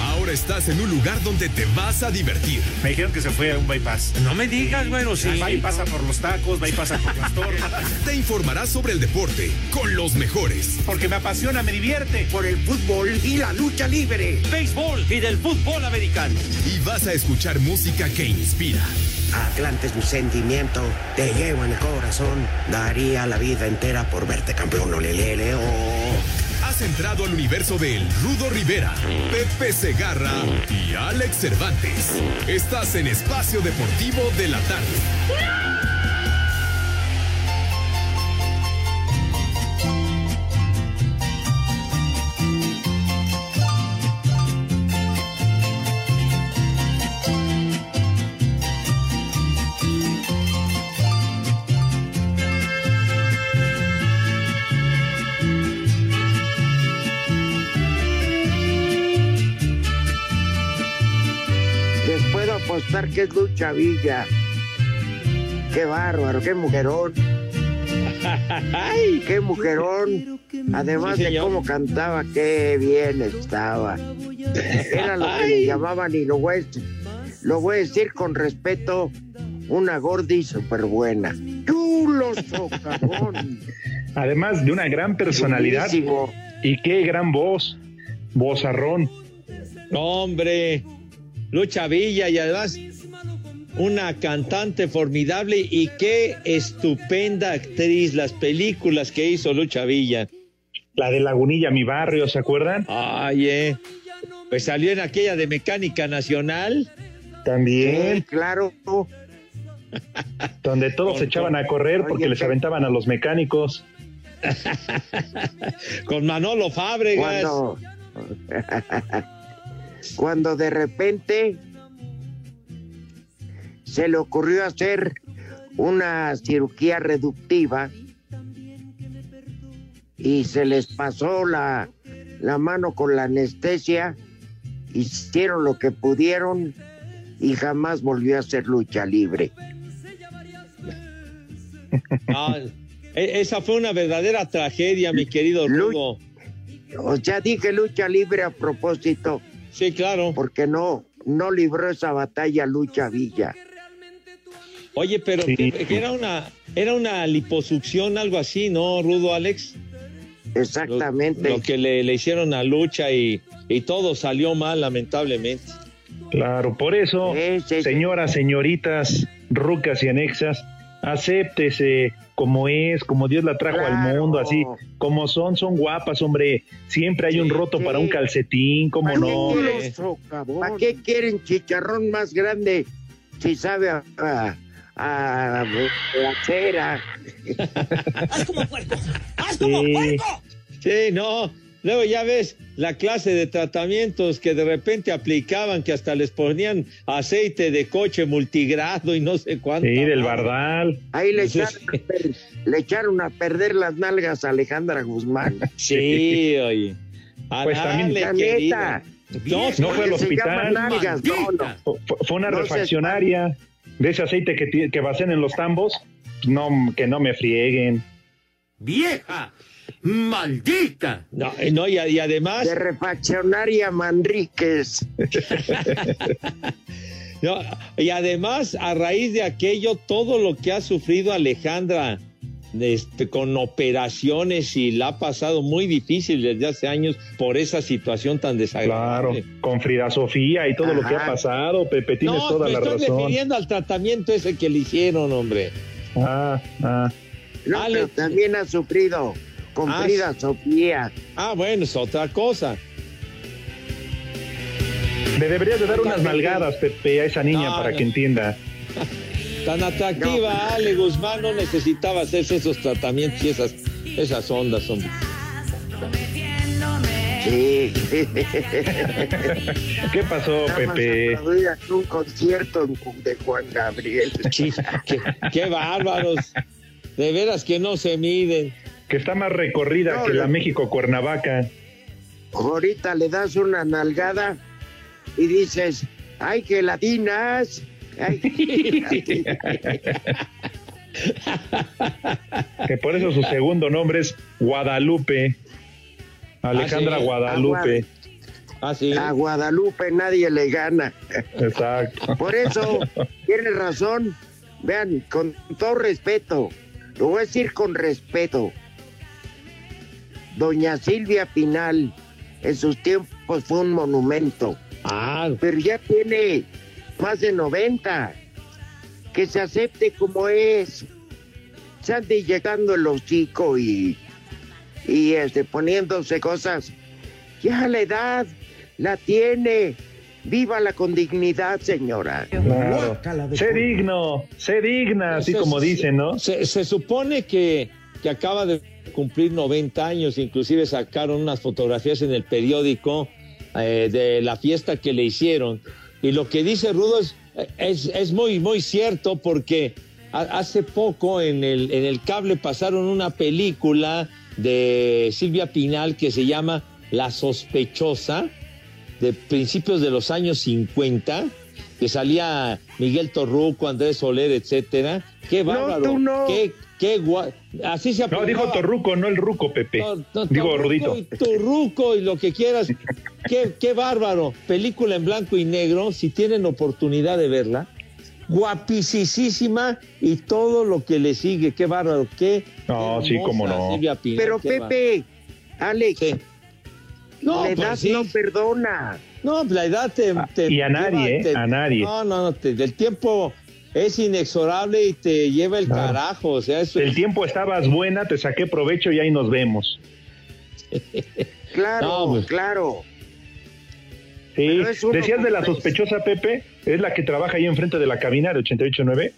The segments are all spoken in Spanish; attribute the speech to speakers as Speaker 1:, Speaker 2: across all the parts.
Speaker 1: Ahora estás en un lugar donde te vas a divertir.
Speaker 2: Me dijeron que se fue a un bypass.
Speaker 3: No me digas, bueno, sí.
Speaker 2: Va y pasa por los tacos, va y pasa por las tortas.
Speaker 1: Te informarás sobre el deporte con los mejores.
Speaker 2: Porque me apasiona, me divierte.
Speaker 4: Por el fútbol y la lucha libre.
Speaker 3: Béisbol y del fútbol americano.
Speaker 1: Y vas a escuchar música que inspira.
Speaker 4: Atlante mi sentimiento, te llevo en el corazón. Daría la vida entera por verte campeón, olelele, oh.
Speaker 1: Has entrado al universo de El Rudo Rivera, Pepe Segarra y Alex Cervantes. Estás en Espacio Deportivo de la Tarde.
Speaker 5: Apostar que es Lucha Villa. Qué bárbaro, qué mujerón. Qué mujerón. Además
Speaker 3: Sí,
Speaker 5: de cómo cantaba, qué bien estaba. Era lo que le llamaban, y lo voy a decir, lo voy a decir con respeto, una gordi súper buena. Chulo socavón.
Speaker 2: Además de una gran personalidad. Y qué gran voz. Vozarrón.
Speaker 3: Hombre, Lucha Villa y además una cantante formidable y qué estupenda actriz las películas que hizo Lucha Villa.
Speaker 2: La de Lagunilla, mi barrio, ¿se acuerdan?
Speaker 3: Ay, eh. Pues salió en aquella de Mecánica Nacional.
Speaker 2: También.
Speaker 5: Sí, claro.
Speaker 2: Donde todos se echaban a correr porque
Speaker 5: Oye,
Speaker 2: les aventaban a los mecánicos.
Speaker 3: Con Manolo Fábregas.
Speaker 5: cuando de repente se le ocurrió hacer una cirugía reductiva y se les pasó la, la mano con la anestesia, hicieron lo que pudieron y jamás volvió a hacer lucha libre.
Speaker 3: Ah, e- esa fue una verdadera tragedia, mi querido
Speaker 5: Lu-
Speaker 3: Rudo.
Speaker 5: O sea, dije lucha libre a propósito,
Speaker 3: Sí, claro.
Speaker 5: porque no, no libró esa batalla lucha Villa.
Speaker 3: Oye, pero
Speaker 2: Sí.
Speaker 3: que, que era una era una liposucción, algo así, ¿no, Rudo Alex?
Speaker 5: Exactamente.
Speaker 3: lo que le, le hicieron a Lucha y, y todo salió mal, lamentablemente.
Speaker 2: Claro, por eso,
Speaker 5: Sí, sí, sí.
Speaker 2: señoras, señoritas, rucas y anexas, acéptese como es, como Dios la trajo al mundo, así como son, son guapas, hombre. Siempre hay un roto
Speaker 5: sí.
Speaker 2: para un calcetín, como
Speaker 5: ¿Para
Speaker 2: no.
Speaker 5: qué ¿Para qué quieren chicharrón más grande si sabe a, a, a- a cera?
Speaker 2: Sí.
Speaker 3: Sí, no. Luego ya ves la clase de tratamientos que de repente aplicaban, que hasta les ponían aceite de coche multigrado y no sé cuánto.
Speaker 2: Sí, del Bardal.
Speaker 5: Ahí le echaron, a per- le echaron a perder las nalgas a Alejandra Guzmán.
Speaker 3: Sí, oye. A
Speaker 2: Pues también-
Speaker 3: darle,
Speaker 5: La.
Speaker 3: No,
Speaker 2: No fue al hospital.
Speaker 5: nalgas, no, no.
Speaker 2: Fu- Fue una refaccionaria de ese aceite que, que vacían en los tambos. No, que no me frieguen.
Speaker 6: ¡Vieja! ¡Maldita!
Speaker 3: no, eh, no, y, y además,
Speaker 5: De refaccionaria Manríquez.
Speaker 3: no, y además, a raíz de aquello, todo lo que ha sufrido Alejandra este, con operaciones y la ha pasado muy difícil desde hace años por esa situación tan
Speaker 2: Claro,
Speaker 3: desagradable.
Speaker 2: con Frida Sofía y todo lo que ha pasado, Pepe, tienes
Speaker 3: no,
Speaker 2: toda
Speaker 3: me
Speaker 2: la
Speaker 3: estoy
Speaker 2: razón.
Speaker 3: refiriendo al tratamiento ese que le hicieron, hombre.
Speaker 2: Ah, ah.
Speaker 5: No,
Speaker 3: Ale-
Speaker 5: pero también ha sufrido con
Speaker 3: Ah,
Speaker 5: Frida Sofía.
Speaker 3: Ah, bueno, es otra cosa.
Speaker 2: Le deberías de dar unas nalgadas, Pepe, a esa niña
Speaker 3: No,
Speaker 2: para
Speaker 3: no.
Speaker 2: que entienda.
Speaker 3: Tan atractiva, Ale Guzmán no necesitaba hacerse esos tratamientos y esas, esas ondas, hombre.
Speaker 5: Sí, Sí.
Speaker 2: ¿Qué pasó,
Speaker 5: Nada
Speaker 2: Pepe?
Speaker 5: un concierto de Juan Gabriel.
Speaker 3: Sí, qué, qué bárbaros. De veras que no se miden.
Speaker 2: Que está más recorrida
Speaker 5: No,
Speaker 2: que la. México Cuernavaca.
Speaker 5: Ahorita le das una nalgada y dices, ¡ay, que latinas! Ay, que latinas".
Speaker 2: Que por eso su segundo nombre es Guadalupe. Alejandra
Speaker 3: Ah, sí.
Speaker 2: Guadalupe.
Speaker 3: Ah, sí.
Speaker 5: A Guadalupe nadie le gana.
Speaker 2: Exacto.
Speaker 5: Por eso, tiene razón. Vean, con todo respeto, lo voy a decir con respeto. Doña Silvia Pinal, en sus tiempos fue un monumento,
Speaker 3: Ah,
Speaker 5: pero ya tiene más de 90. Que se acepte como es. Se anda inyectando el hocico y, y este, poniéndose cosas. Ya la edad la tiene. Vívala con dignidad, señora.
Speaker 2: Claro. Sé digno, sé digna, así
Speaker 3: Se-
Speaker 2: como dicen, ¿no?
Speaker 3: Se, se supone que, que acaba de cumplir 90 años, inclusive sacaron unas fotografías en el periódico eh, de la fiesta que le hicieron. Y lo que dice Rudo es, es, es muy, muy cierto porque ha- hace poco en el, en el cable pasaron una película de Silvia Pinal que se llama La sospechosa de principios de los años 50, que salía Miguel Torruco, Andrés Soler, etcétera. Qué
Speaker 5: No,
Speaker 3: bárbaro.
Speaker 5: tú no.
Speaker 3: Qué, qué gua- Así se
Speaker 2: No, dijo. Torruco, no el Ruco, Pepe.
Speaker 3: No, no,
Speaker 2: Digo, Rudito.
Speaker 3: y Torruco y lo que quieras. qué, qué bárbaro. Película en blanco y negro, si tienen oportunidad de verla. Guapisísima y todo lo que le sigue. Qué bárbaro. Qué,
Speaker 2: No,
Speaker 3: qué
Speaker 2: sí, cómo no.
Speaker 5: Pero
Speaker 3: qué bárbaro.
Speaker 5: Pepe, Alex,
Speaker 3: Sí. No,
Speaker 5: la
Speaker 3: pues
Speaker 5: edad
Speaker 3: sí.
Speaker 5: no perdona.
Speaker 3: No, la edad te... te
Speaker 2: Ah, y a nadie, ¿eh?
Speaker 3: te-
Speaker 2: A nadie.
Speaker 3: No, no, no, te- el tiempo es inexorable y te lleva el
Speaker 2: Claro.
Speaker 3: carajo, o sea, eso
Speaker 2: El tiempo estabas buena, te saqué provecho y ahí nos vemos.
Speaker 5: Claro,
Speaker 3: No, pues.
Speaker 5: claro.
Speaker 2: Sí.
Speaker 5: Es
Speaker 2: Decías de la sospechosa, Pepe, es la que trabaja ahí enfrente de la cabina de 889.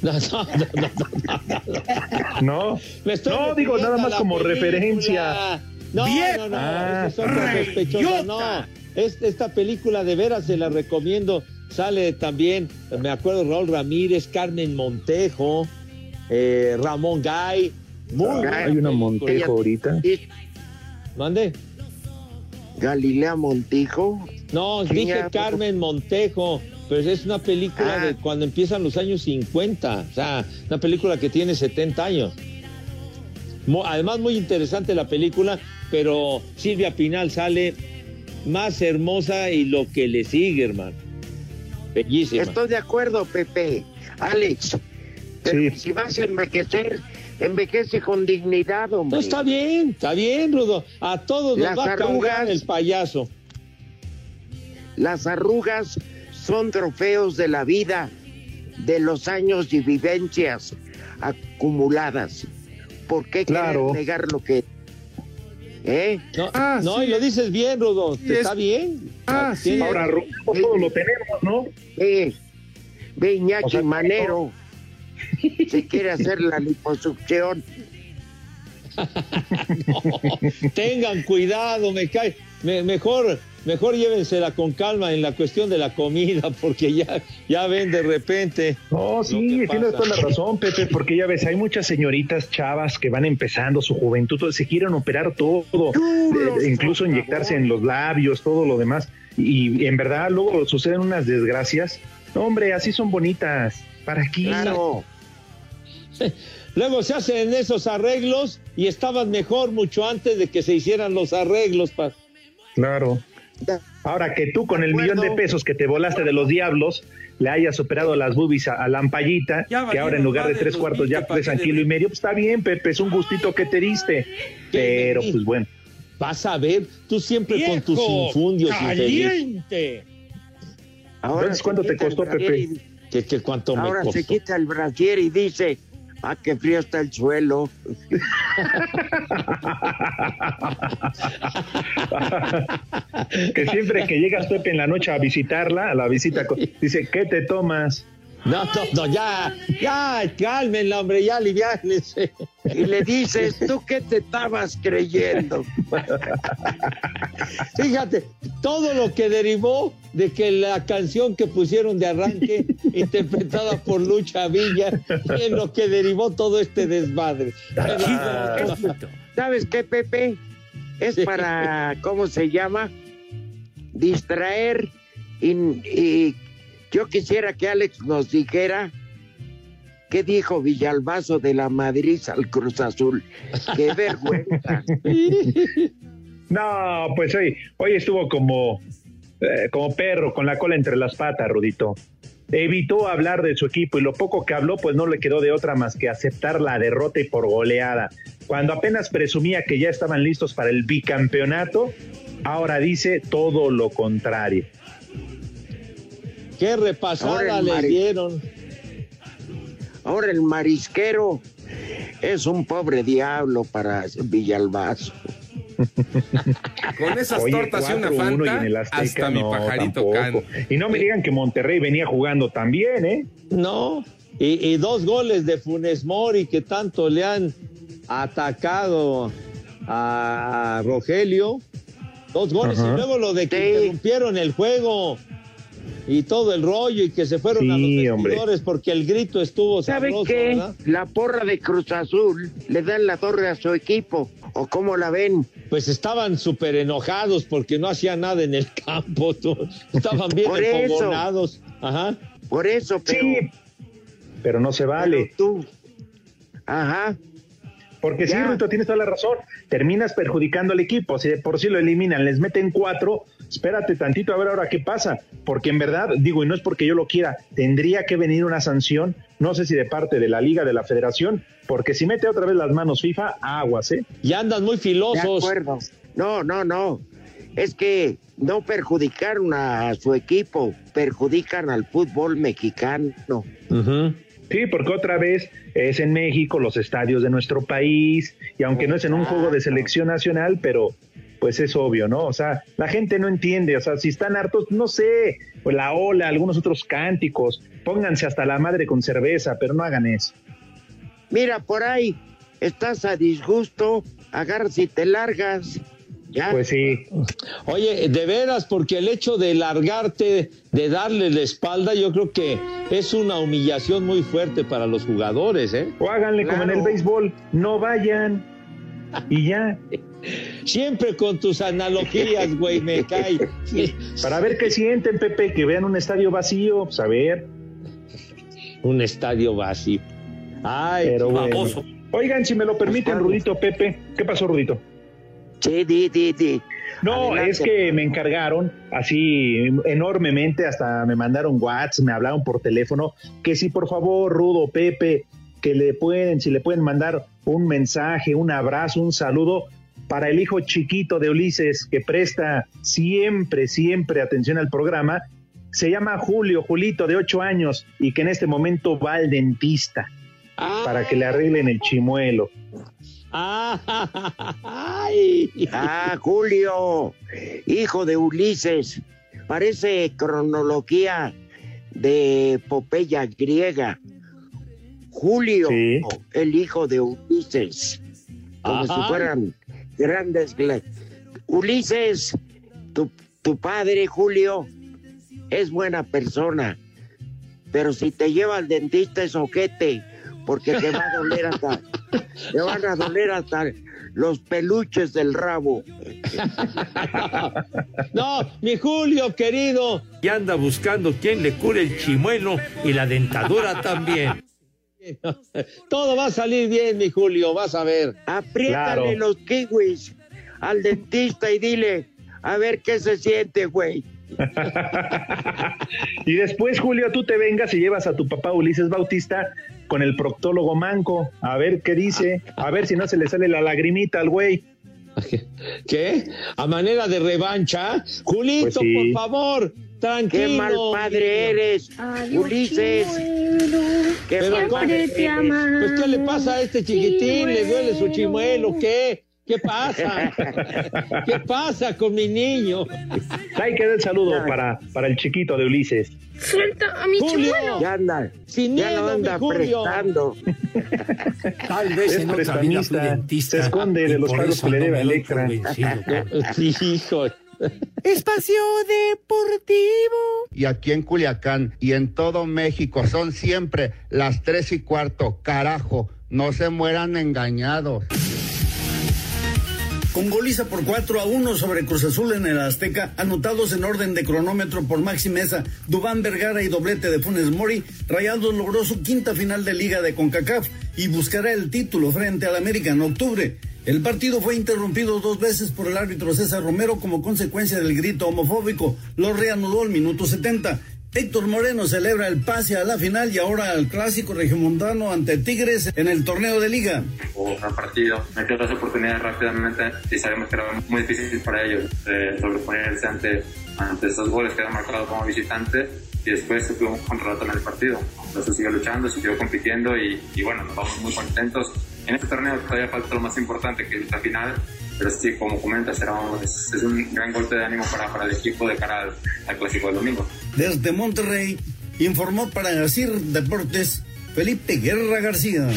Speaker 3: No, no, no, no, no, no.
Speaker 2: No,
Speaker 3: Me estoy
Speaker 2: no digo nada
Speaker 3: a
Speaker 2: más como
Speaker 3: película.
Speaker 2: referencia.
Speaker 3: No, no, no,
Speaker 2: Ah,
Speaker 3: es otra sospechosa, no. Es- esta película de veras se la recomiendo. Sale también, me acuerdo, Raúl Ramírez, Carmen Montejo, eh, Ramón Gay. Muy
Speaker 5: Hay
Speaker 2: una. Montejo ahorita.
Speaker 5: Y
Speaker 3: ¿Mande?
Speaker 5: Galilea Montijo.
Speaker 3: No, dije
Speaker 5: ya,
Speaker 3: Carmen Montejo, pero es una película
Speaker 5: Ah.
Speaker 3: de cuando empiezan los años 50, o sea, una película que tiene 70 años. Mo- Además, muy interesante la película, pero Silvia Pinal sale más hermosa y lo que le sigue, hermano. Bellísima.
Speaker 5: Estoy de acuerdo, Pepe. Alex, pero
Speaker 2: Sí.
Speaker 5: si vas a envejecer, envejece con dignidad,
Speaker 3: No,
Speaker 5: hombre.
Speaker 3: está bien, está bien, Rudo. A todos nos
Speaker 5: Las
Speaker 3: va a cargar
Speaker 5: arrugas.
Speaker 3: el payaso.
Speaker 5: Las arrugas son trofeos de la vida, de los años y vivencias acumuladas. ¿Por qué
Speaker 2: Claro.
Speaker 5: querer negar lo que... ¿Eh?
Speaker 3: No,
Speaker 6: Ah,
Speaker 3: no
Speaker 6: sí.
Speaker 3: y lo dices bien, Rudo.
Speaker 6: Sí, es-
Speaker 3: Está bien.
Speaker 6: Ah, sí.
Speaker 2: Ahora, Ruco, todo lo tenemos, ¿no?
Speaker 5: Eh, ve Iñaki
Speaker 2: O sea,
Speaker 5: Manero. Se quiere hacer la liposucción.
Speaker 3: Tengan cuidado, me cae. me- mejor, mejor llévensela con calma en la cuestión de la comida, porque ya, ya ven de repente.
Speaker 2: No, sí, tienes toda la razón, Pepe, porque ya ves, hay muchas señoritas chavas que van empezando su juventud, se quieren operar todo, eh, incluso inyectarse en los labios, todo lo demás, y, en verdad luego suceden unas desgracias. No, hombre, así son bonitas. ¿Para qué?
Speaker 5: Claro.
Speaker 3: Luego se hacen esos arreglos y estaban mejor mucho antes de que se hicieran los arreglos. pa-
Speaker 2: Claro. Ahora que tú con el millón de pesos que te volaste de los diablos, le hayas operado las boobies a, a la ampallita,
Speaker 6: Ya
Speaker 2: que ahora en lugar de tres cuartos ya pesan kilo y medio, pues está bien, Pepe, es un gustito que te diste. Pero
Speaker 3: me
Speaker 2: pues bueno.
Speaker 3: Vas a ver, tú siempre con tus
Speaker 6: ¡Viejo
Speaker 3: infundios
Speaker 6: caliente!
Speaker 5: Ahora
Speaker 2: Entonces, ¿cuánto te costó, Pepe?
Speaker 5: y-
Speaker 3: Que, que cuánto me
Speaker 5: Ahora
Speaker 3: costó.
Speaker 5: se quita el brasier y dice, ah, qué frío está el suelo.
Speaker 2: que siempre que llegas Pepe en la noche a visitarla, a la visita, dice, ¿qué te tomas?
Speaker 3: No, no, no, ya, ya, cálmenla, hombre, ya aliviánese.
Speaker 5: Y le dices, ¿tú qué te estabas creyendo?
Speaker 3: Fíjate, todo lo que derivó de que la canción que pusieron de arranque, interpretada por Lucha Villa, es lo que derivó todo este desmadre. Pero-
Speaker 5: ¿Sabes qué, Pepe? Es para, ¿cómo se llama? Distraer y, y yo quisiera que Alex nos dijera qué dijo Villalbazo de la Madrid al Cruz Azul. Qué vergüenza.
Speaker 2: No, pues hoy, hoy estuvo como, eh, como perro con la cola entre las patas, Rudito. Evitó hablar de su equipo y lo poco que habló, pues no le quedó de otra más que aceptar la derrota y por goleada. Cuando apenas presumía que ya estaban listos para el bicampeonato, ahora dice todo lo contrario.
Speaker 3: Qué
Speaker 5: Ahora
Speaker 3: repasada
Speaker 5: el
Speaker 3: le
Speaker 5: Mari-
Speaker 3: dieron.
Speaker 5: Ahora el marisquero es un pobre diablo para Villalbazo.
Speaker 7: Con esas
Speaker 2: Oye,
Speaker 7: tortas y una
Speaker 2: 4-1
Speaker 7: Fanta,
Speaker 2: y en el Azteca,
Speaker 7: hasta mi
Speaker 2: no,
Speaker 7: pajarito
Speaker 2: tampoco.
Speaker 7: can.
Speaker 2: Y no me digan que Monterrey venía jugando también, ¿eh?
Speaker 3: No, y, y dos goles de Funes Mori que tanto le han atacado a Rogelio. Dos goles
Speaker 2: Ajá.
Speaker 3: y luego lo de que
Speaker 5: Sí.
Speaker 3: interrumpieron el juego y todo el rollo y que se fueron a los vestidores porque el grito estuvo
Speaker 5: ¿Sabe
Speaker 3: sabroso,
Speaker 5: qué?
Speaker 3: ¿verdad?
Speaker 5: La porra de Cruz Azul le dan la torre a su equipo. ¿O cómo la ven?
Speaker 3: Pues estaban súper enojados porque no hacían nada en el campo. tú. Estaban bien empogonados. Ajá.
Speaker 5: Por eso, pero,
Speaker 2: Sí, pero no se vale.
Speaker 5: pero tú. Ajá.
Speaker 2: Porque sí,
Speaker 5: Ya.
Speaker 2: Rito, tienes toda la razón. Terminas perjudicando al equipo. Si de por sí lo eliminan, les meten cuatro, espérate tantito a ver ahora qué pasa. Porque en verdad, digo, y no es porque yo lo quiera, tendría que venir una sanción, no sé si de parte de la Liga, de la Federación, porque si mete otra vez las manos FIFA, aguas, ¿eh?
Speaker 3: Y andan muy
Speaker 5: De
Speaker 3: filosos.
Speaker 5: acuerdo. No, no, no. Es que no perjudicaron a su equipo, perjudican al fútbol mexicano.
Speaker 3: Ujú.
Speaker 2: Sí, porque otra vez es en México, los estadios de nuestro país, y aunque no es en un juego de selección nacional, pero pues es obvio, ¿no? O sea, la gente no entiende, o sea, si están hartos, no sé, pues la ola, algunos otros cánticos, pónganse hasta la madre con cerveza, pero no hagan eso.
Speaker 5: Mira, por ahí estás a disgusto, agarras y te largas. Ya.
Speaker 2: Pues sí,
Speaker 3: Oye, de veras, porque el hecho de largarte, de darle la espalda, yo creo que es una humillación muy fuerte para los jugadores, ¿eh?
Speaker 2: o háganle como en el béisbol, no vayan y ya,
Speaker 3: Siempre con tus analogías, güey, me cae.
Speaker 2: para ver qué sienten, Pepe, que vean un estadio vacío, pues a ver,
Speaker 3: Un estadio vacío. Ay,
Speaker 2: pero bueno. Oigan, si me lo permiten,
Speaker 5: Pues,
Speaker 2: Rudito, Pepe, ¿qué pasó, Rudito?
Speaker 5: Sí, di, di, di.
Speaker 2: No,
Speaker 5: Adelante.
Speaker 2: es que me encargaron así enormemente, hasta me mandaron WhatsApp, me hablaron por teléfono, que si por favor, Rudo, Pepe, que le pueden, si le pueden mandar un mensaje, un abrazo, un saludo para el hijo chiquito de Ulises, que presta siempre, siempre atención al programa. Se llama Julio, Julito, de ocho años, y que en este momento va al dentista para que le arreglen el chimuelo.
Speaker 3: Ay.
Speaker 5: Ah, Julio, hijo de Ulises. Parece cronología de epopeya griega. Julio,
Speaker 2: Sí.
Speaker 5: el hijo de Ulises. Como
Speaker 3: Ajá.
Speaker 5: si fueran grandes. Ulises, tu, tu padre, Julio, es buena persona. Pero si te lleva al dentista es ojete, porque te va a doler hasta, te van a doler hasta los peluches del rabo.
Speaker 3: No, mi Julio, querido.
Speaker 6: Y anda buscando quien le cure el chimuelo y la dentadura también.
Speaker 3: Todo va a salir bien, mi Julio, vas a ver.
Speaker 5: Apriétale
Speaker 2: Claro.
Speaker 5: los kiwis al dentista y dile, a ver qué se siente, güey.
Speaker 2: Y después, Julio, tú te vengas y llevas a tu papá Ulises Bautista con el proctólogo manco, a ver qué dice, a ver si no se le sale la lagrimita al güey.
Speaker 3: ¿Qué? ¿A manera de revancha? Julito,
Speaker 2: Pues sí.
Speaker 3: por favor, tranquilo.
Speaker 5: Qué mal padre eres, Ulises. Qué
Speaker 3: Pero
Speaker 5: mal padre
Speaker 8: te
Speaker 5: eres.
Speaker 8: ama.
Speaker 3: Pues, ¿qué le pasa a este chiquitín? ¿Le duele su chimuelo? ¿Qué? ¿Qué pasa? ¿Qué pasa con mi niño?
Speaker 2: Ahí queda el saludo para, para el chiquito de Ulises.
Speaker 7: Suelta a mi
Speaker 3: Julio.
Speaker 7: chimuelo.
Speaker 5: Ya anda,
Speaker 3: Sin
Speaker 5: ya
Speaker 3: miedo, mi
Speaker 5: anda
Speaker 3: Julio.
Speaker 5: prestando.
Speaker 6: Tal vez
Speaker 2: Es
Speaker 6: en otra vida
Speaker 2: se esconde de los pagos que le
Speaker 6: no
Speaker 2: debe Electra.
Speaker 3: Hijo.
Speaker 8: Espacio Deportivo. Y aquí en Culiacán y en todo México son siempre las tres y cuarto. Carajo, no se mueran engañados.
Speaker 9: Con goliza por 4 a 1 sobre Cruz Azul en el Azteca, anotados en orden de cronómetro por Maxi Mesa, Dubán Vergara y doblete de Funes Mori, Rayados logró su quinta final de liga de CONCACAF y buscará el título frente al América en octubre. El partido fue interrumpido dos veces por el árbitro César Romero como consecuencia del grito homofóbico. Lo reanudó al minuto 70. Héctor Moreno celebra el pase a la final y ahora al clásico regiomontano ante Tigres en el torneo de liga.
Speaker 10: un gran partido, metió las oportunidades rápidamente y sabemos que era muy difícil para ellos eh, sobreponerse ante, ante esos goles que eran marcados como visitantes y después se tuvo un contrato en el partido. Entonces siguió luchando, siguió compitiendo y, y bueno, nos vamos muy contentos. En este torneo todavía falta lo más importante que es la final, pero sí, como comentas, será es, es un gran golpe de ánimo para, para el equipo de cara al, al clásico del domingo.
Speaker 9: Desde Monterrey, informó para CIR Deportes Felipe Guerra García.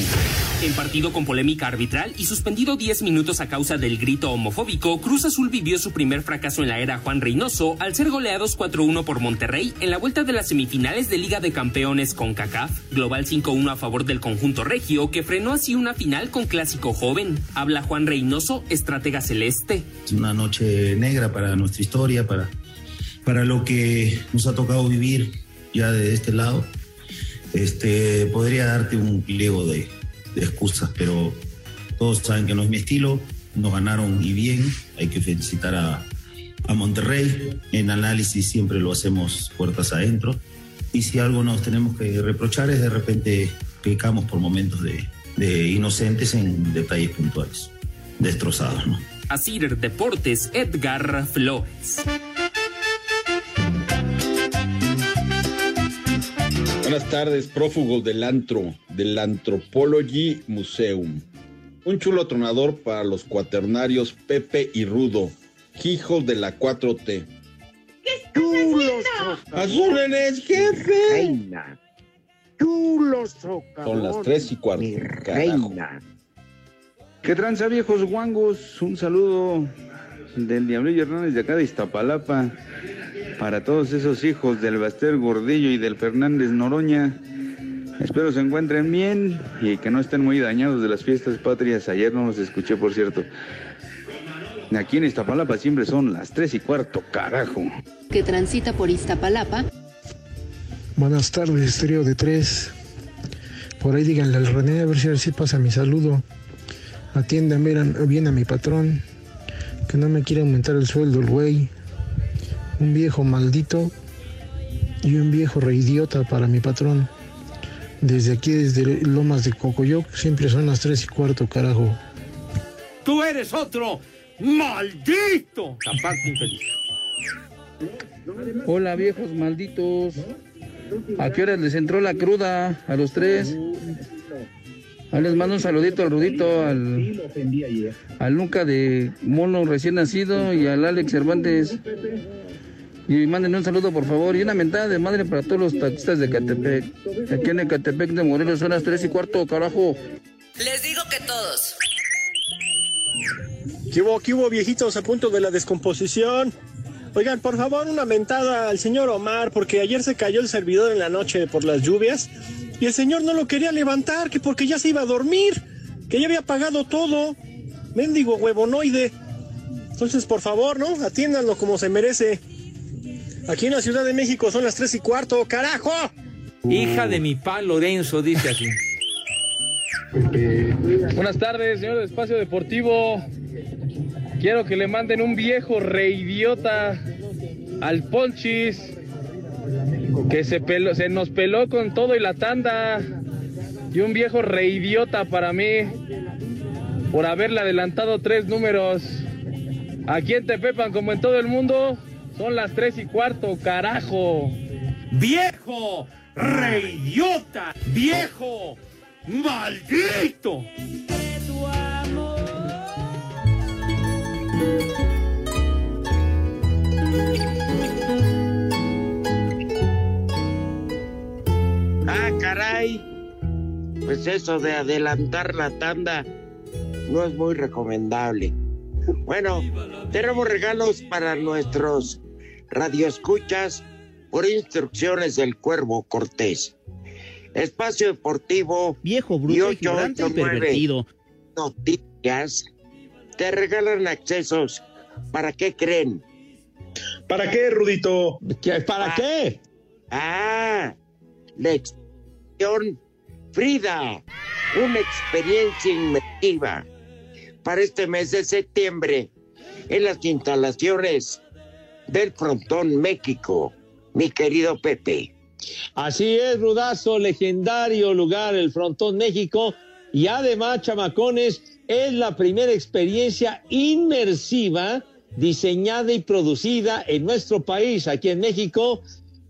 Speaker 11: En partido con polémica arbitral y suspendido 10 minutos a causa del grito homofóbico, Cruz Azul vivió su primer fracaso en la era Juan Reynoso al ser goleados 4-1 por Monterrey en la vuelta de las semifinales de Liga de Campeones con CACAF. Global 5-1 a favor del conjunto regio, que frenó así una final con clásico joven. Habla Juan Reynoso, estratega celeste.
Speaker 12: Es una noche negra para nuestra historia, para, para lo que nos ha tocado vivir ya de este lado. Este, podría darte un pliego de, de excusas, pero todos saben que no es mi estilo, nos ganaron y bien, hay que felicitar a, a Monterrey, en análisis siempre lo hacemos puertas adentro, y si algo nos tenemos que reprochar es de repente pecamos por momentos de, de inocentes en detalles puntuales, destrozados, ¿no?
Speaker 11: Asir Deportes, Edgar Flores.
Speaker 13: Buenas tardes, prófugos del antro, del Anthropology Museum. Un chulo tronador para los cuaternarios Pepe y Rudo, hijos de la 4T.
Speaker 5: Chulos
Speaker 13: ¡Azúrenes, jefe!
Speaker 5: Reina. Chulos
Speaker 13: Son las tres y cuarto.
Speaker 5: Mi reina.
Speaker 14: ¿Qué tranza, viejos guangos? Un saludo del Diablillo Hernández de acá de Iztapalapa para todos esos hijos del Baster Gordillo y del Fernández Noroña. Espero se encuentren bien y que no estén muy dañados de las fiestas patrias. Ayer no los escuché, por cierto. Aquí en Iztapalapa siempre son las tres y cuarto, carajo.
Speaker 15: que transita por Iztapalapa.
Speaker 16: Buenas tardes, trío de tres. Por ahí díganle al René a ver si así pasa mi saludo. Atiendan a- bien a mi patrón. Que no me quiere aumentar el sueldo el güey. Un viejo maldito y un viejo reidiota para mi patrón. Desde aquí, desde Lomas de Cocoyoc, siempre son las tres y cuarto, carajo.
Speaker 6: Tú eres otro maldito. Aparte infeliz.
Speaker 14: Hola, viejos malditos. ¿A qué horas les entró la cruda a los tres? Ah, les mando un saludito al Rudito, al, al Luca de Mono recién nacido y al Alex Cervantes. Y mándenme un saludo, por favor, y una mentada de madre para todos los taxistas de Catepec. Aquí en Ecatepec de Morelos son las tres y cuarto, carajo.
Speaker 17: Les digo que todos.
Speaker 18: ¿Qué hubo, qué hubo, viejitos a punto de la descomposición? Oigan, por favor, una mentada al señor Omar, porque ayer se cayó el servidor en la noche por las lluvias y el señor no lo quería levantar, que porque ya se iba a dormir, que ya había pagado todo. Mendigo huevonoide. Entonces, por favor, ¿no? Atiéndanlo como se merece. Aquí en la Ciudad de México son las tres y cuarto, carajo.
Speaker 6: Hija de mi pa Lorenzo, dice así.
Speaker 19: Buenas tardes, señor de Espacio Deportivo. Quiero que le manden un viejo reidiota al Ponchis, que se, peló- se nos peló con todo y la tanda. Y un viejo reidiota para mí, por haberle adelantado tres números. Aquí en Tepepan, como en todo el mundo, son las tres y cuarto, carajo.
Speaker 6: ¡Viejo! ¡Reidiota! ¡Viejo! ¡Maldito!
Speaker 5: caray. Pues eso de adelantar la tanda no es muy recomendable. Bueno, tenemos regalos para nuestros radioescuchas por instrucciones del Cuervo Cortés. Espacio Deportivo
Speaker 7: Viejo, bruto, ignorante y pervertido.
Speaker 5: Noticias te regalan accesos. ¿Para qué creen?
Speaker 2: ¿Para qué, Rudito?
Speaker 3: ¿Para qué?
Speaker 5: Ah, la exposición Frida, una experiencia inmersiva para este mes de septiembre en las instalaciones del Frontón México, mi querido Pepe.
Speaker 3: Así es, Rudazo, legendario lugar, el Frontón México. Y además, chamacones, es la primera experiencia inmersiva diseñada y producida en nuestro país, aquí en México,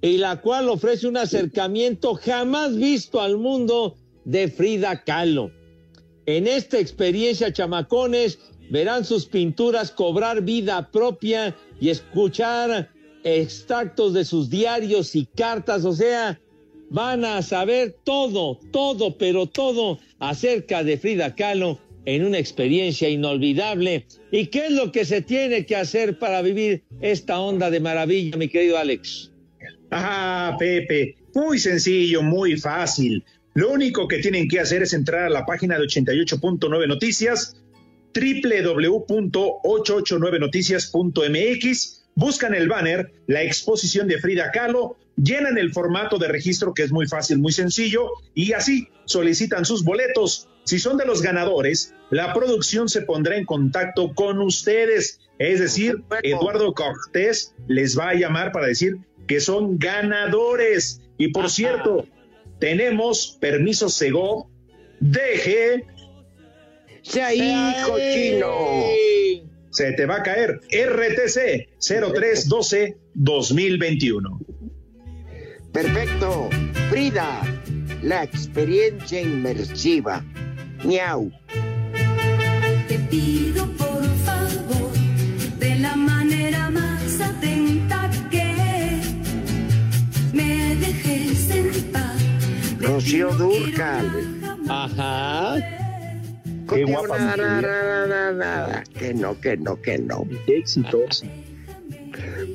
Speaker 3: y la cual ofrece un acercamiento jamás visto al mundo de Frida Kahlo. En esta experiencia, chamacones, verán sus pinturas cobrar vida propia y escuchar extractos de sus diarios y cartas, o sea, van a saber todo, todo, pero todo acerca de Frida Kahlo en una experiencia inolvidable. ¿Y qué es lo que se tiene que hacer para vivir esta onda de maravilla, mi querido Alex?
Speaker 2: Ah, Pepe, muy sencillo, muy fácil. Lo único que tienen que hacer es entrar a la página de 88.9 Noticias, www.889noticias.mx, buscan el banner, la exposición de Frida Kahlo, llenan el formato de registro que es muy fácil, muy sencillo, y así solicitan sus boletos. Si son de los ganadores, la producción se pondrá en contacto con ustedes. Es decir, Eduardo Cortés les va a llamar para decir que son ganadores. Y por cierto, tenemos permiso Sego. Deje.
Speaker 5: Se ahí, cochino.
Speaker 2: Se te va a caer. RTC 0312-2021.
Speaker 5: Perfecto. Frida, la experiencia inmersiva. Miau.
Speaker 20: Te pido por favor, de la manera más atenta que me dejes en paz.
Speaker 5: Rocío Durcal.
Speaker 3: Ajá.
Speaker 2: Qué guapa,
Speaker 5: Nada, nada, nada. Que no, que no, que no.
Speaker 2: Qué exitoso.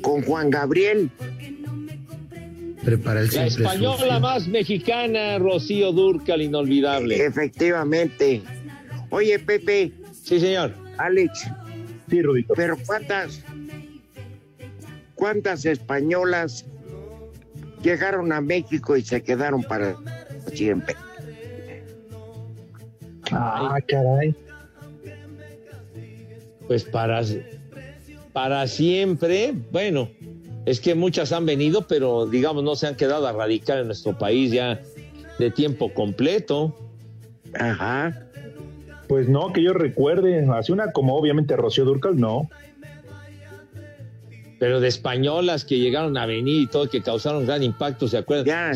Speaker 5: Con Juan Gabriel.
Speaker 12: Prepara el
Speaker 3: La española
Speaker 12: sucio.
Speaker 3: más mexicana, Rocío Durcal, inolvidable.
Speaker 5: Efectivamente. Oye, Pepe.
Speaker 3: Sí, señor.
Speaker 5: Alex.
Speaker 2: Sí, Rudito.
Speaker 5: Pero ¿cuántas, cuántas españolas llegaron a México y se quedaron para siempre?
Speaker 2: Ah, caray.
Speaker 3: Pues para, para siempre, bueno, es que muchas han venido, pero digamos no se han quedado a radicar en nuestro país ya de tiempo completo.
Speaker 5: Ajá.
Speaker 2: Pues no, que yo recuerde. Hace una como obviamente Rocío Durcal, no.
Speaker 3: Pero de españolas que llegaron a venir y todo, que causaron gran impacto, ¿se acuerdan?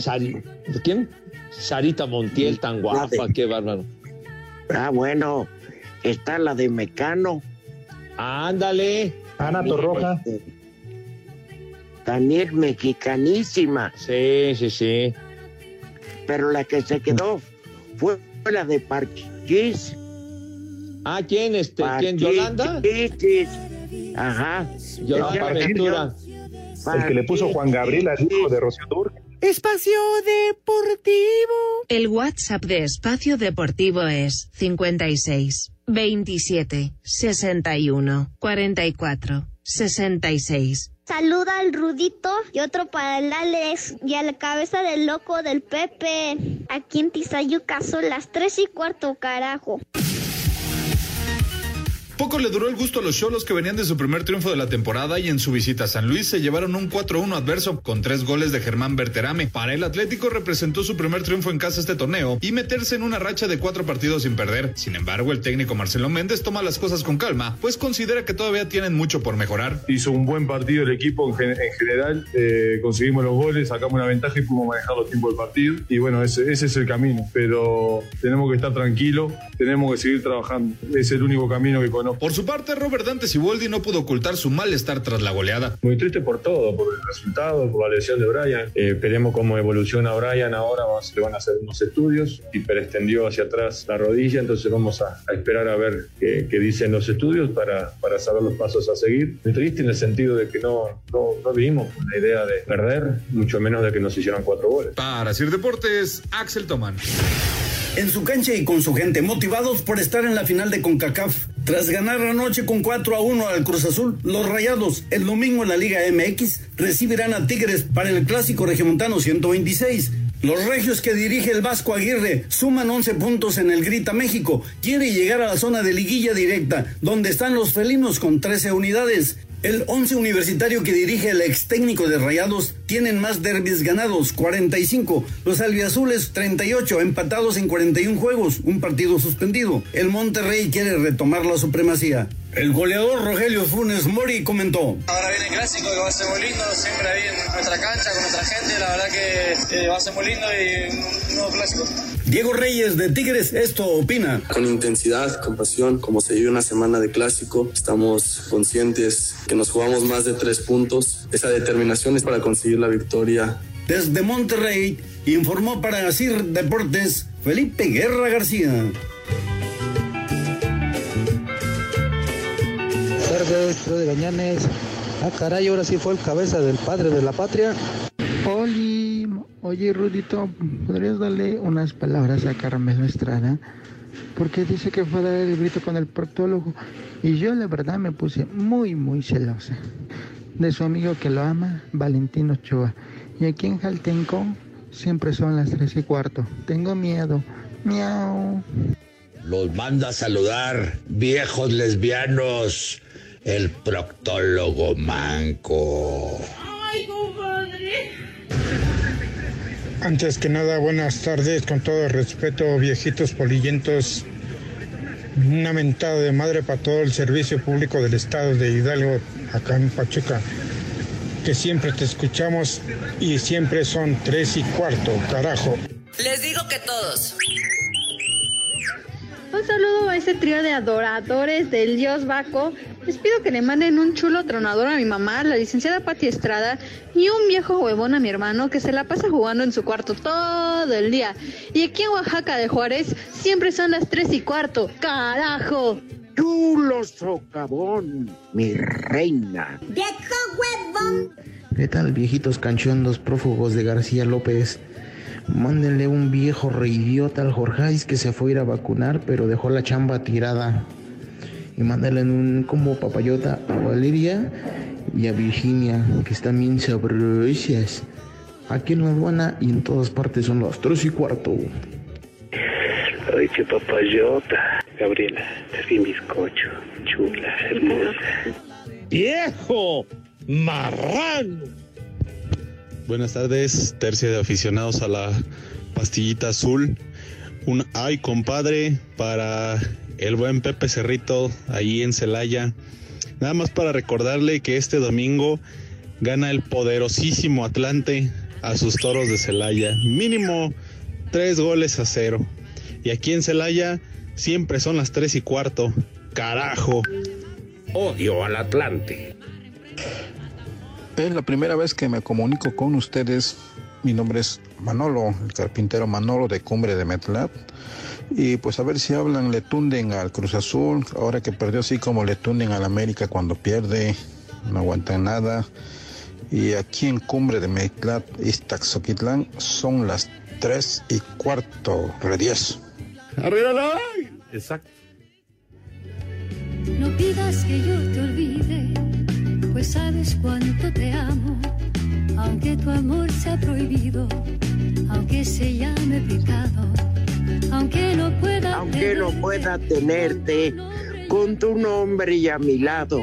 Speaker 3: ¿Quién? Sarita Montiel, tan guapa, qué bárbaro.
Speaker 5: Ah, bueno. Está la de Mecano.
Speaker 3: Ándale.
Speaker 2: Ana Torroja.
Speaker 5: También mexicanísima.
Speaker 3: Sí, sí, sí.
Speaker 5: Pero la que se quedó fue la de Parchís.
Speaker 3: Ah, ¿quién? Este, ¿quién? ¿Yolanda?
Speaker 5: Parchís. Ajá.
Speaker 3: Yolanda Ventura.
Speaker 2: El que le puso Juan Gabriel al hijo de Rocío Durcal.
Speaker 15: Espacio Deportivo. El WhatsApp de Espacio Deportivo es 56 27 61 44 66.
Speaker 21: Saluda al Rudito y otro para el Alex y a la cabeza del loco del Pepe. Aquí en Tizayuca son las tres y cuarto, carajo.
Speaker 22: Poco le duró el gusto a los Cholos que venían de su primer triunfo de la temporada y en su visita a San Luis se llevaron un 4-1 adverso con tres goles de Germán Berterame. Para el Atlético representó su primer triunfo en casa este torneo y meterse en una racha de cuatro partidos sin perder. Sin embargo, el técnico Marcelo Méndez toma las cosas con calma, pues considera que todavía tienen mucho por mejorar.
Speaker 23: Hizo un buen partido el equipo en, gen- en general, eh, conseguimos los goles, sacamos una ventaja y pudimos manejar los tiempos del partido. Y bueno, ese, es el camino, pero tenemos que estar tranquilos, tenemos que seguir trabajando. Es el único camino que
Speaker 22: Por su parte, Robert Dante Siboldi no pudo ocultar su malestar tras la goleada.
Speaker 23: Muy triste por todo, por el resultado, por la lesión de Brian. Eh, veremos cómo evoluciona Brian ahora, vamos, le van a hacer unos estudios y extendió hacia atrás la rodilla, entonces vamos a, a esperar a ver qué, qué, dicen los estudios para, para saber los pasos a seguir. Muy triste en el sentido de que no, no, no vivimos con la idea de perder, mucho menos de que nos hicieran cuatro goles.
Speaker 22: Para Sir Deportes, Axel Toman.
Speaker 9: En su cancha y con su gente, motivados por estar en la final de CONCACAF. Tras ganar anoche con 4 a 1 al Cruz Azul, los Rayados el domingo en la Liga MX recibirán a Tigres para el Clásico Regiomontano 126. Los regios que dirige el Vasco Aguirre suman 11 puntos en el Grita México. Quiere llegar a la zona de liguilla directa, donde están los felinos con 13 unidades. El 11 universitario que dirige el ex técnico de Rayados tienen más derbis ganados, 45. Los albiazules, 38, empatados en 41 juegos, un partido suspendido. El Monterrey quiere retomar la supremacía. El goleador Rogelio Funes Mori comentó.
Speaker 24: Ahora viene el clásico que va a ser muy lindo, siempre ahí en nuestra cancha, con nuestra gente, la verdad que eh, va a ser muy lindo y un nuevo clásico.
Speaker 9: Diego Reyes de Tigres esto opina.
Speaker 25: Con intensidad, con pasión, como se vive una semana de clásico, estamos conscientes que nos jugamos más de tres puntos. Esa determinación es para conseguir la victoria.
Speaker 9: Desde Monterrey informó para CIR Deportes Felipe Guerra García.
Speaker 26: Tardes, de Gañanes. Ah, caray, ahora sí fue el cabeza del padre de la patria.
Speaker 27: Oli, oye Rudito, ¿podrías darle unas palabras a Carmelo Estrada? Porque dice que fue a dar el grito con el proctólogo. Y yo la verdad me puse muy, muy celosa. De su amigo que lo ama, Valentino Ochoa. Y aquí en Jaltenco siempre son las tres y cuarto. Tengo miedo. Miau.
Speaker 28: Los manda a saludar, viejos lesbianos el proctólogo manco.
Speaker 29: Ay, compadre.
Speaker 16: Antes que nada, buenas tardes, con todo respeto, viejitos polillentos. Una mentada de madre para todo el servicio público del estado de Hidalgo, acá en Pachuca. Que siempre te escuchamos y siempre son tres y cuarto, carajo.
Speaker 17: Les digo que todos.
Speaker 30: Un saludo a ese trío de adoradores del dios Baco. Les pido que le manden un chulo tronador a mi mamá, la licenciada Pati Estrada, y un viejo huevón a mi hermano que se la pasa jugando en su cuarto todo el día. Y aquí en Oaxaca de Juárez siempre son las tres y cuarto. ¡Carajo!
Speaker 5: Chulo socavón, mi reina.
Speaker 30: ¡Viejo huevón!
Speaker 26: ¿Qué tal, viejitos canchondos prófugos de García López? Mándenle un viejo reidiota al Jorgeis que se fue a ir a vacunar, pero dejó la chamba tirada. Y mándenle un como papayota a Valeria y a Virginia, que están bien sabrosas. Aquí en La Aduana y en todas partes son las tres y cuarto.
Speaker 31: Ay, qué papayota. Gabriela, es bien bizcocho. Chula, hermosa.
Speaker 3: ¡Viejo! ¡Marrano!
Speaker 32: Buenas tardes, tercia de aficionados a la pastillita azul. Un ay compadre para el buen Pepe Cerrito ahí en Celaya. Nada más para recordarle que este domingo gana el poderosísimo Atlante a sus toros de Celaya. Mínimo tres goles a cero. Y aquí en Celaya siempre son las tres y cuarto. Carajo.
Speaker 6: Odio al Atlante.
Speaker 33: Es la primera vez que me comunico con ustedes. Mi nombre es Manolo, el carpintero Manolo de Cumbre de Metlat. Y pues a ver si hablan, le tunden al Cruz Azul, ahora que perdió así como le tunden al América cuando pierde, no aguantan nada. Y aquí en Cumbre de Metlat, Iztaxoquitlán, son las 3 y cuarto, re 10.
Speaker 6: ¡Arriba Exacto.
Speaker 20: No pidas que yo te olvide, pues sabes cuánto te amo, aunque tu amor sea prohibido, aunque se llame pecado, aunque no pueda
Speaker 5: Aunque no pueda tenerte con tu nombre y a mi lado,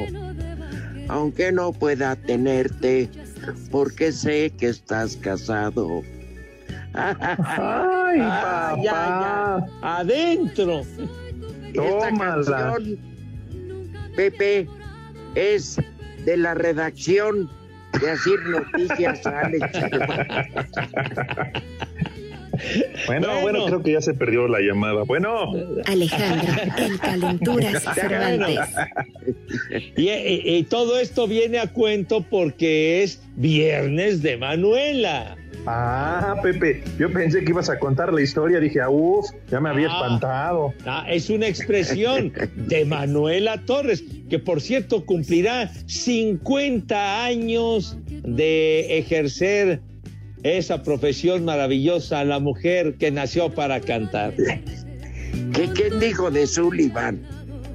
Speaker 5: aunque no pueda tenerte porque sé que estás casado.
Speaker 3: Ay,
Speaker 5: Ah, ya,
Speaker 3: papá. Adentro.
Speaker 5: Esta
Speaker 3: Tómala.
Speaker 5: canción, Pepe, es de la redacción de Asir Noticias Alex.
Speaker 2: Bueno, bueno, creo que ya se perdió la llamada. Bueno.
Speaker 34: Alejandra, el calenturas Cervantes.
Speaker 3: Y, y- y todo esto viene a cuento porque es viernes de Manuela.
Speaker 2: Ah, Pepe, yo pensé que ibas a contar la historia. Dije, ah, uff, ya me había
Speaker 3: Ah.
Speaker 2: espantado.
Speaker 3: Ah, es una expresión de Manuela Torres, que por cierto cumplirá 50 años de ejercer esa profesión maravillosa, la mujer que nació para cantar.
Speaker 5: ¿Qué, ¿Quién dijo de Sullivan?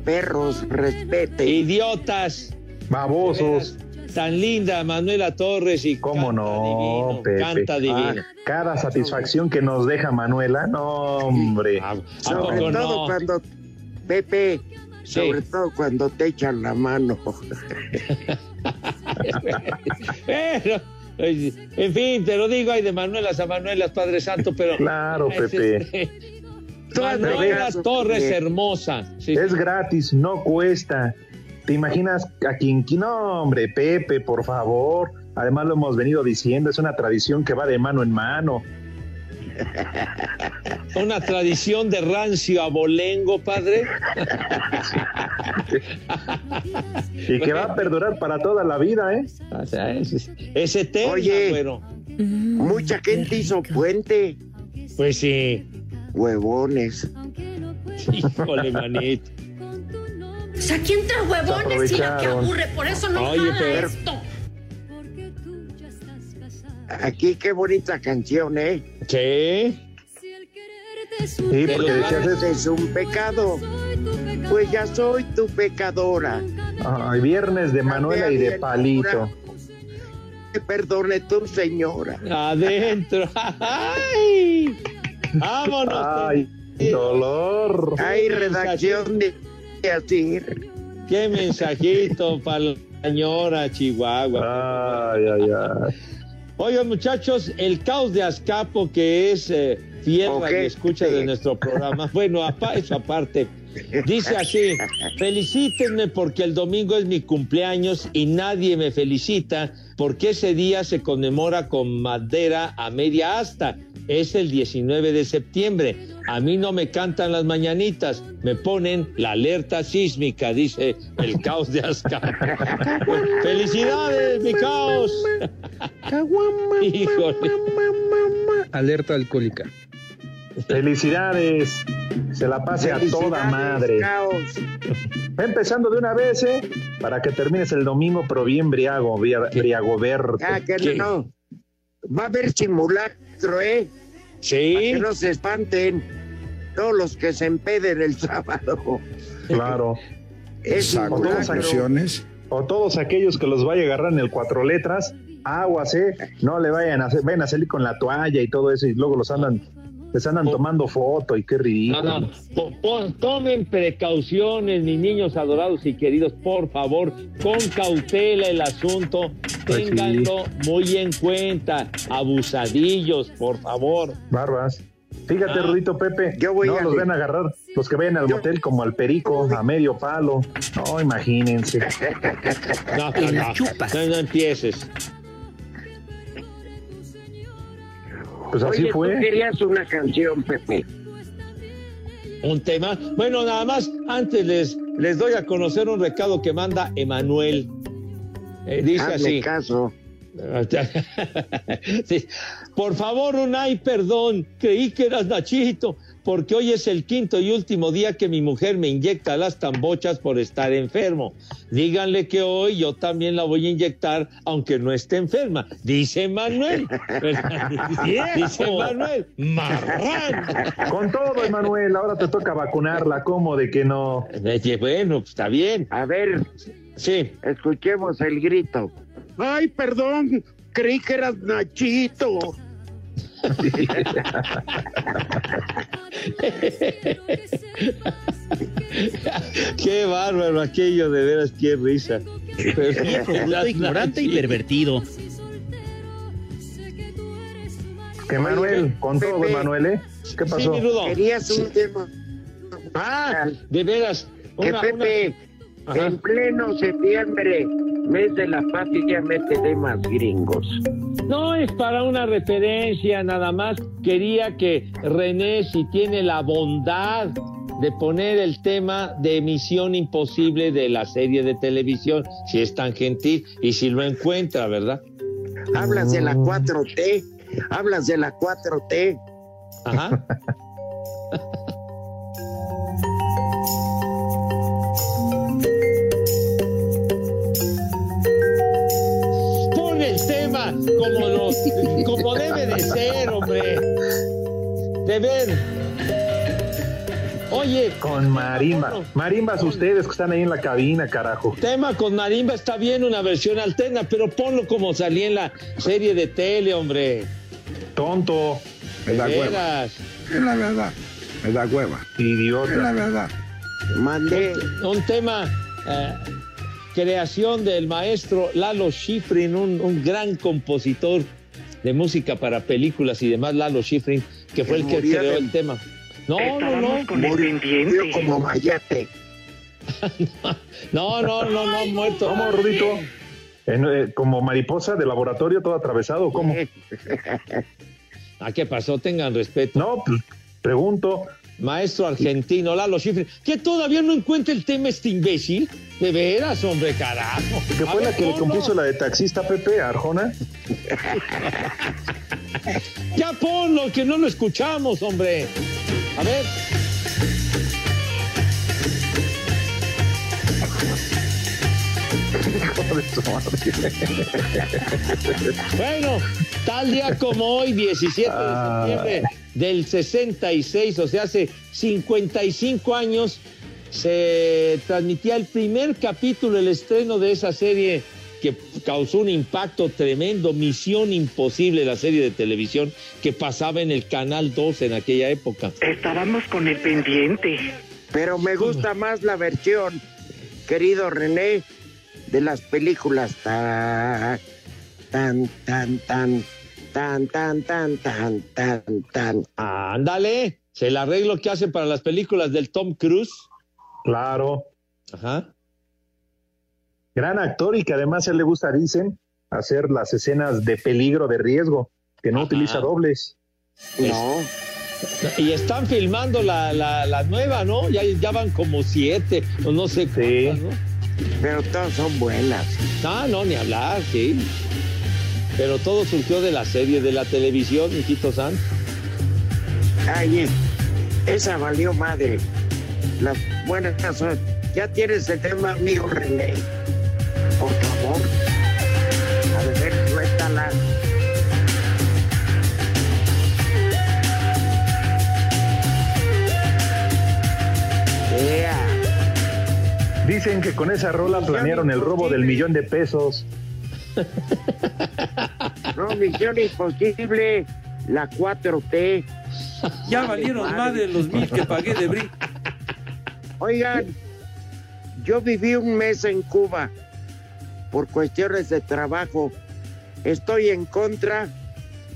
Speaker 5: Perros, respete.
Speaker 3: Idiotas.
Speaker 2: Babosos.
Speaker 3: Tan linda Manuela Torres y
Speaker 2: ¿Cómo no, Pepe?
Speaker 3: canta.
Speaker 2: Ah, cada satisfacción que nos deja Manuela, no, hombre.
Speaker 5: Sobre
Speaker 2: poco
Speaker 5: todo
Speaker 2: no?
Speaker 5: cuando, Pepe, sobre todo cuando te echan la mano.
Speaker 3: Pero, eh, en fin, te lo digo, hay de Manuelas a Manuelas, Padre Santo, pero.
Speaker 2: Claro,
Speaker 3: es,
Speaker 2: Pepe.
Speaker 3: este, Manuela Torres hermosa. Sí,
Speaker 2: Es gratis, no cuesta. ¿Te imaginas a quien No, hombre, Pepe, por favor. Además lo hemos venido diciendo, es una tradición que va de mano en mano.
Speaker 3: Una tradición de rancio abolengo, padre.
Speaker 2: Y que va a perdurar para toda la vida, ¿eh?
Speaker 3: O sea, es, es eterna,
Speaker 5: Oye,
Speaker 3: güero.
Speaker 5: mucha gente hizo puente.
Speaker 3: Pues sí.
Speaker 5: Huevones.
Speaker 3: Híjole, manito.
Speaker 34: O sea, ¿quién trae huevones y la que aburre? Por eso no
Speaker 5: Oye,
Speaker 34: jala
Speaker 5: pero-
Speaker 34: esto.
Speaker 5: Aquí qué bonita canción, ¿eh?
Speaker 3: Sí.
Speaker 2: Sí, porque decías
Speaker 5: es un pecado. Pues ya soy tu pecadora.
Speaker 2: Ay, viernes de Manuela y de Palito.
Speaker 5: Que perdone tu señora.
Speaker 3: Adentro. ¡Ay! ¡Vámonos!
Speaker 2: Ay, dolor.
Speaker 5: Hay redacción de.
Speaker 3: Qué mensajito para la señora Chihuahua.
Speaker 2: Ay, ay, ay.
Speaker 3: Oigan, muchachos, el caos de Azcapo, que es eh, fiel escucha de nuestro programa. Bueno, eso aparte. Dice así, felicítenme porque el domingo es mi cumpleaños y nadie me felicita porque ese día se conmemora con madera a media asta. Es el 19 de septiembre. A mí no me cantan las mañanitas, me ponen la alerta sísmica, dice el caos de Azcapo. ¡Felicidades, mi caos! Híjole.
Speaker 35: Alerta alcohólica.
Speaker 2: Felicidades. Se la pase a toda madre.
Speaker 5: caos.
Speaker 2: Va empezando de una vez, ¿eh? Para que termines el domingo, pero bien briago, bria- briagoberto.
Speaker 5: Ah, que no. Va a haber simulacro, ¿eh?
Speaker 3: Sí.
Speaker 5: Para que no se espanten todos los que se empeden el sábado.
Speaker 2: Claro.
Speaker 5: Es
Speaker 2: o, todos aquellos, o todos aquellos que los vaya a agarrar en el cuatro letras, aguas, ¿eh? No le vayan a, hacer, vayan a salir con la toalla y todo eso y luego los andan, les andan tomando foto y qué
Speaker 3: No,
Speaker 2: ridículo.
Speaker 3: no, po- po- tomen precauciones, mis niños adorados y queridos, por favor, con cautela el asunto,
Speaker 2: Pues sí.
Speaker 3: ténganlo muy en cuenta, abusadillos, por favor.
Speaker 2: Barbas. Fíjate,
Speaker 3: Ah.
Speaker 2: Rudito Pepe,
Speaker 5: voy
Speaker 2: no
Speaker 5: a-
Speaker 2: los van a agarrar los que vayan al motel como al perico, a medio palo. No, imagínense.
Speaker 3: No, no, no, no, no empieces.
Speaker 2: Pues así
Speaker 5: Oye,
Speaker 2: fue.
Speaker 5: tú querías una canción, Pepe.
Speaker 3: Un tema. Bueno, nada más, antes les, les doy a conocer un recado que manda Emanuel. Eh, dice
Speaker 5: Hazme
Speaker 3: así.
Speaker 5: caso.
Speaker 3: Sí. Por favor, Unai, perdón, creí que eras Nachito, porque hoy es el quinto y último día que mi mujer me inyecta las tambochas por estar enfermo. Díganle que hoy yo también la voy a inyectar, aunque no esté enferma, dice Manuel. dice Manuel, marrán.
Speaker 2: Con todo, Emanuel, ahora te toca vacunarla, ¿cómo de que no?
Speaker 3: Bueno, pues, está bien.
Speaker 5: A ver,
Speaker 3: Sí.
Speaker 5: escuchemos el grito. Ay, perdón, creí que eras Nachito.
Speaker 3: Qué bárbaro aquello, de veras, qué risa. Pero-
Speaker 36: Viejo, ignorante y pervertido.
Speaker 2: Que Manuel, con todo,
Speaker 5: Pepe.
Speaker 2: Emanuel, ¿eh? ¿Qué
Speaker 3: Sí,
Speaker 2: pasó?
Speaker 3: rudo.
Speaker 5: Querías un tema.
Speaker 3: Ah, de veras.
Speaker 5: Que
Speaker 3: Una,
Speaker 5: En pleno septiembre, mes de la patria, mete temas gringos.
Speaker 3: No es para una referencia, nada más quería que René, si tiene la bondad de poner el tema de Misión Imposible de la serie de televisión, si es tan gentil y si lo encuentra, ¿verdad?
Speaker 5: Hablas de la 4T, hablas de la 4T.
Speaker 3: Ajá. como, lo, como debe de ser, hombre. De ver. Oye.
Speaker 37: Con marimba. Marimbas ustedes que están ahí en la cabina, carajo.
Speaker 3: Tema con marimba está bien, una versión alterna, pero ponlo como salía en la serie de tele, hombre.
Speaker 37: Tonto.
Speaker 3: De
Speaker 33: da hueva. Es la verdad. Me da hueva.
Speaker 37: Idiota.
Speaker 33: Es la verdad.
Speaker 5: Mandé.
Speaker 3: Un tema, eh, creación del maestro Lalo Schifrin, un, un gran compositor de música para películas y demás, Lalo Schifrin, que fue el que creó
Speaker 5: de-
Speaker 3: el tema. No, no, no.
Speaker 5: Murió como mayate.
Speaker 3: No, no, no, no, muerto.
Speaker 37: ¿Cómo, Rudito? En, eh, como mariposa de laboratorio todo atravesado, ¿o ¿cómo?
Speaker 3: ¿A qué pasó? Tengan respeto.
Speaker 37: No, pues pregunto.
Speaker 3: Maestro argentino, Lalo Schifrin, que todavía no encuentra el tema este imbécil. De veras, hombre, carajo.
Speaker 37: Que fue la que le compuso la de taxista Pepe Arjona.
Speaker 3: Ya ponlo, que no lo escuchamos, hombre. A ver. Bueno, tal día como hoy, 17 de
Speaker 37: Ah.
Speaker 3: septiembre del 66, o sea, hace 55 años, se transmitía el primer capítulo, el estreno de esa serie que causó un impacto tremendo, Misión Imposible, la serie de televisión que pasaba en el Canal 2 en aquella época.
Speaker 5: Estábamos con el pendiente. Pero me gusta más la versión, querido René, de las películas. Tan, tan, tan, tan, tan, tan, tan, tan, tan, tan.
Speaker 3: Ándale, se el arreglo que hacen para las películas del Tom Cruise.
Speaker 37: Claro.
Speaker 3: Ajá.
Speaker 37: Gran actor y que además a él le gusta, dicen, hacer las escenas de peligro, de riesgo, que no
Speaker 3: Ajá.
Speaker 37: utiliza dobles.
Speaker 5: No.
Speaker 3: Y están filmando la, la, la nueva, ¿no? Ya, ya van como siete, o no sé cuántas, ¿no?
Speaker 5: Pero todas son buenas.
Speaker 3: Ah, no, ni hablar, sí. Pero todo surgió de la serie, de la televisión, mijito San.
Speaker 5: Ay, eh, esa valió madre. Las buenas son. Ya tienes el tema, amigo René. Por favor. A ver, suéltala. Ea.
Speaker 37: Dicen que con esa rola planearon el robo del millón de pesos.
Speaker 5: No, misión imposible. La 4T.
Speaker 6: Ya valieron más de los mil que pagué de bri.
Speaker 5: Oigan, yo viví un mes en Cuba por cuestiones de trabajo. Estoy en contra